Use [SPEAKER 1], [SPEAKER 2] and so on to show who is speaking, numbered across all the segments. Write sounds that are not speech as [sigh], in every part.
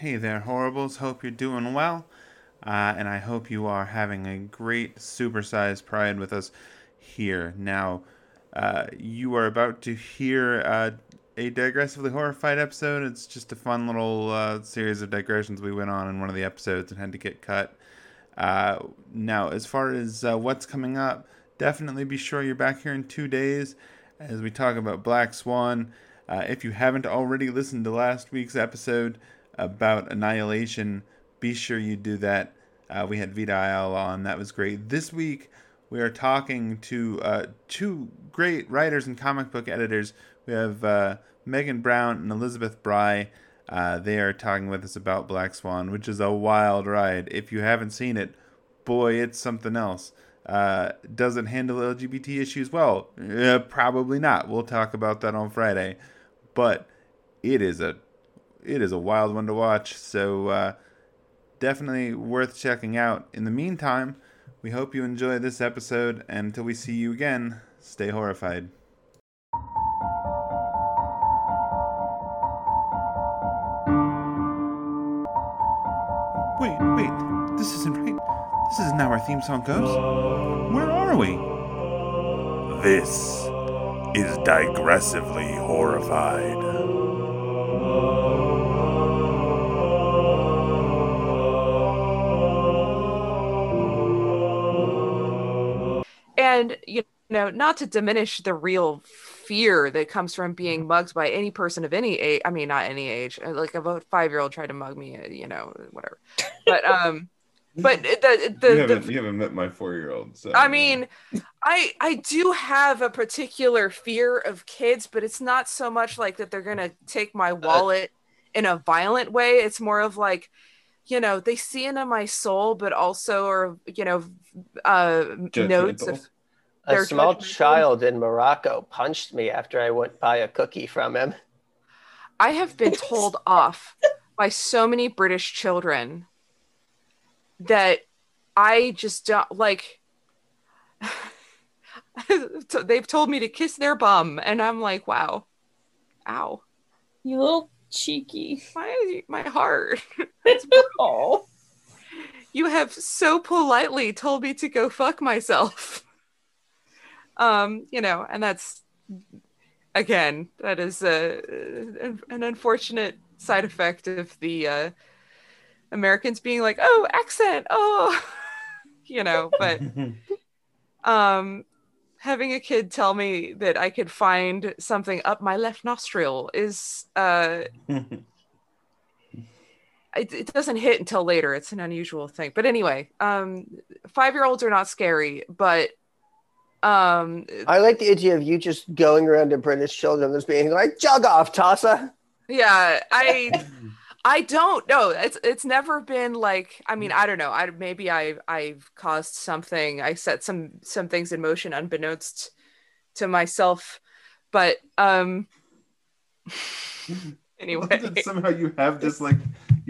[SPEAKER 1] Hey there, Horribles. Hope you're doing well. Uh, and I hope you are having a great supersized pride with us here. Now, uh, you are about to hear uh, a digressively horrified episode. It's just a fun little uh, series of digressions we went on in one of the episodes and had to get cut. Uh, now, as far as uh, what's coming up, definitely be sure you're back here in two days as we talk about Black Swan. If you haven't already listened to last week's episode about Annihilation, be sure you do that. Uh, we had Vita Ayala on, that was great. This week, we are talking to uh, two great writers and comic book editors. We have uh, Megan Brown and Elizabeth Bry. Uh, they are talking with us about Black Swan, which is a wild ride. If you haven't seen it, boy, it's something else. Uh, does it handle LGBT issues well? Uh, probably not. We'll talk about that on Friday. But it is a it is a wild one to watch. So uh, definitely worth checking out. In the meantime, we hope you enjoy this episode. And until we see you again, stay horrified. Wait, wait, this isn't right. This isn't how our theme song goes. Where are we?
[SPEAKER 2] This is digressively horrified.
[SPEAKER 3] And you know not to diminish the real fear that comes from being mugged by any person of any age i mean not any age uh, like if a five year old tried to mug me uh, you know whatever but um [laughs] but the the,
[SPEAKER 4] you, haven't, you haven't met my four year old. So,
[SPEAKER 3] I mean, I I do have a particular fear of kids, but it's not so much like that they're gonna take my wallet in a violent way. It's more of like, you know, they see into my soul, but also are you know, uh, notes
[SPEAKER 4] Judgmental.
[SPEAKER 3] of
[SPEAKER 5] A small child in Morocco punched me after I went buy a cookie from him.
[SPEAKER 3] I have been told [laughs] off by so many British children that I just don't like. [laughs] They've told me to kiss their bum, and I'm like, wow, ow,
[SPEAKER 6] You little cheeky.
[SPEAKER 3] my my heart. [laughs]
[SPEAKER 6] Oh.
[SPEAKER 3] You have so politely told me to go fuck myself. Um, you know, and that's again, that is a an unfortunate side effect of the uh Americans being like, "Oh, accent. Oh." [laughs] you know, but um having a kid tell me that I could find something up my left nostril is uh it, it doesn't hit until later it's an unusual thing but anyway um five year olds are not scary but um
[SPEAKER 5] I like the idea of you just going around to British children just being like, jog off, Tassa.
[SPEAKER 3] yeah i [laughs] i don't know. It's it's never been like i mean i don't know. I maybe i i've caused something. I set some some things in motion unbeknownst to myself. But um [laughs] [laughs] anyway.
[SPEAKER 4] That somehow you have this like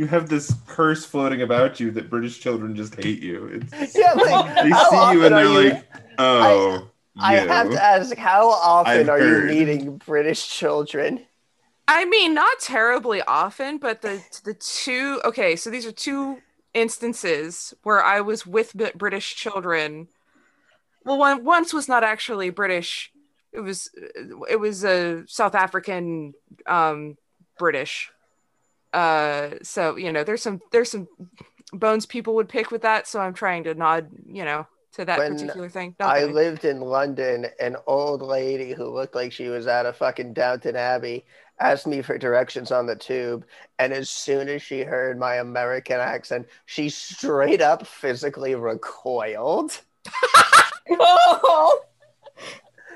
[SPEAKER 4] you have this curse floating about you that British children just hate you. It's, [laughs]
[SPEAKER 5] Yeah, like,
[SPEAKER 4] they see you and
[SPEAKER 5] often are
[SPEAKER 4] they're
[SPEAKER 5] you-
[SPEAKER 4] like, oh,
[SPEAKER 5] I
[SPEAKER 4] you."
[SPEAKER 5] have to ask, how often
[SPEAKER 4] I've
[SPEAKER 5] are
[SPEAKER 4] heard.
[SPEAKER 5] you meeting British children?
[SPEAKER 3] I mean, not terribly often, but the the two okay, so these are two instances where I was with British children. Well, one once was not actually British. It was it was a South African um British. Uh so, you know, there's some there's some bones people would pick with that, so I'm trying to nod, you know, to that
[SPEAKER 5] When
[SPEAKER 3] particular thing.
[SPEAKER 5] I
[SPEAKER 3] Nothing.
[SPEAKER 5] lived in London. An old lady who looked like she was out of fucking Downton Abbey asked me for directions on the tube. And as soon as she heard my American accent, she straight up physically recoiled. [laughs]
[SPEAKER 6] Oh.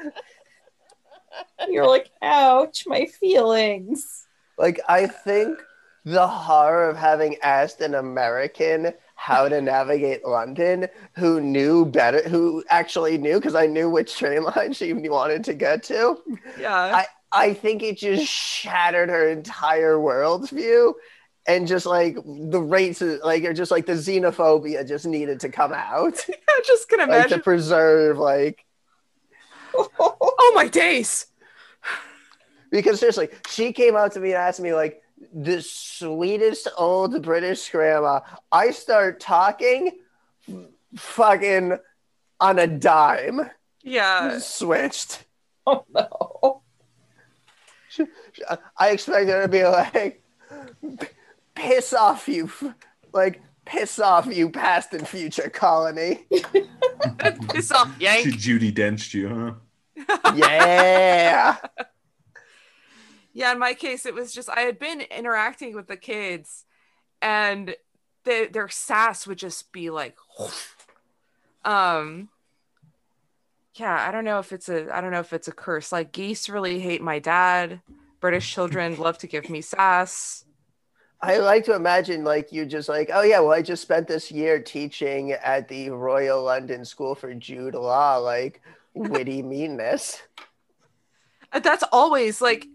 [SPEAKER 6] [laughs] You're like, ouch, my feelings.
[SPEAKER 5] Like, I think the horror of having asked an American how to navigate London who knew better, who actually knew, because I knew which train line she wanted to get to.
[SPEAKER 3] yeah.
[SPEAKER 5] I, I think it just shattered her entire worldview. And just like the rates, like, or just like the xenophobia just needed to come out. [laughs]
[SPEAKER 3] I just can
[SPEAKER 5] like
[SPEAKER 3] imagine.
[SPEAKER 5] to preserve, like, [laughs]
[SPEAKER 3] oh my days.
[SPEAKER 5] because seriously, she came out to me and asked me, like, the sweetest old British grandma. I start talking fucking on a dime.
[SPEAKER 3] Yeah.
[SPEAKER 5] Switched. [laughs]
[SPEAKER 6] Oh no.
[SPEAKER 5] I expect her to be like, piss off, you, like, piss off, you past and future colony. [laughs]
[SPEAKER 3] Piss off,
[SPEAKER 4] She
[SPEAKER 3] Yank.
[SPEAKER 4] Judy Denched you, huh?
[SPEAKER 5] Yeah.
[SPEAKER 3] Yeah, in my case, it was just I had been interacting with the kids, and they, their sass would just be like, [laughs] um, yeah. I don't know if it's a I don't know if it's a curse. Like geese really hate my dad. British children love to give me sass.
[SPEAKER 5] I like to imagine like you just like, oh yeah, well I just spent this year teaching at the Royal London School for Jude Law, like witty meanness. [laughs]
[SPEAKER 3] That's always like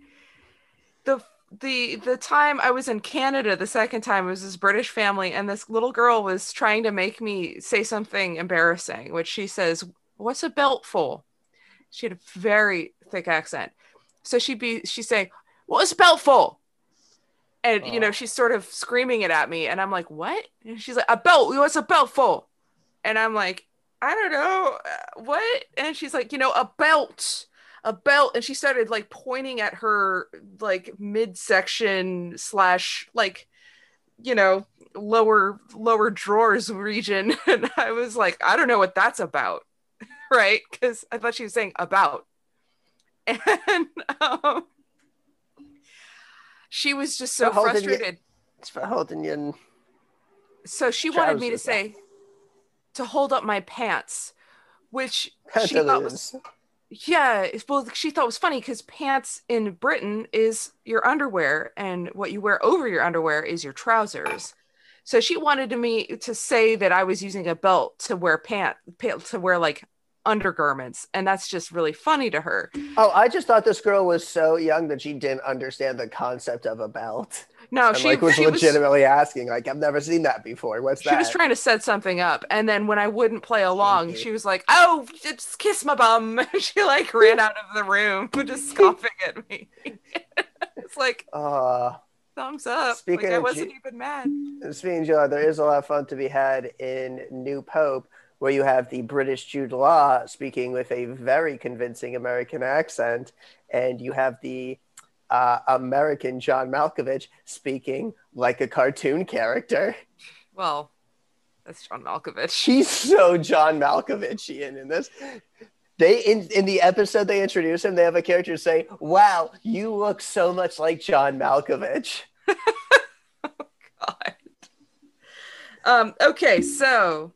[SPEAKER 3] the the the time I was in Canada the second time it was this British family and this little girl was trying to make me say something embarrassing, which she says, "What's a belt for?" She had a very thick accent, so she'd be she's saying, "What's a belt for?" And you know
[SPEAKER 5] Oh.
[SPEAKER 3] she's sort of screaming it at me, and I'm like, "What?" And she's like, "A belt. What's a belt for?" And I'm like, "I don't know what." And she's like, "You know, a belt." A belt and she started like pointing at her like midsection slash like you know lower lower drawers region. [laughs] And i was like i don't know what that's about [laughs] right? Because i thought she was saying about. [laughs] And um, she was just so
[SPEAKER 5] For
[SPEAKER 3] frustrated.
[SPEAKER 5] It's for holding you
[SPEAKER 3] so she wanted me to say to hold up my pants which she thought was. Yeah, well, she thought it was funny because pants in Britain is your underwear, and what you wear over your underwear is your trousers. So she wanted me to say that I was using a belt to wear pant, to wear like undergarments, and that's just really funny to her.
[SPEAKER 5] Oh, I just thought this girl was so young that she didn't understand the concept of a belt.
[SPEAKER 3] No,
[SPEAKER 5] and
[SPEAKER 3] she,
[SPEAKER 5] like was
[SPEAKER 3] she was
[SPEAKER 5] legitimately asking, like, I've never seen that before. What's
[SPEAKER 3] she
[SPEAKER 5] that?
[SPEAKER 3] She was trying to set something up, and then when I wouldn't play along, she was like, "Oh, just kiss my bum." [laughs] she like ran out of the room, [laughs] just scoffing at me. [laughs] it's like
[SPEAKER 5] uh,
[SPEAKER 3] thumbs up.
[SPEAKER 5] Speaking
[SPEAKER 3] like I wasn't
[SPEAKER 5] Ju-
[SPEAKER 3] even mad.
[SPEAKER 5] Speaking of Jude Law, there is a lot of fun to be had in New Pope, where you have the British Jude Law speaking with a very convincing American accent, and you have the uh, American John Malkovich speaking like a cartoon character.
[SPEAKER 3] Well, that's John Malkovich.
[SPEAKER 5] He's so John Malkovichian in this. They in, in the episode they introduce him, they have a character say, Wow, you look so much like John Malkovich. [laughs]
[SPEAKER 3] God. Um, okay, so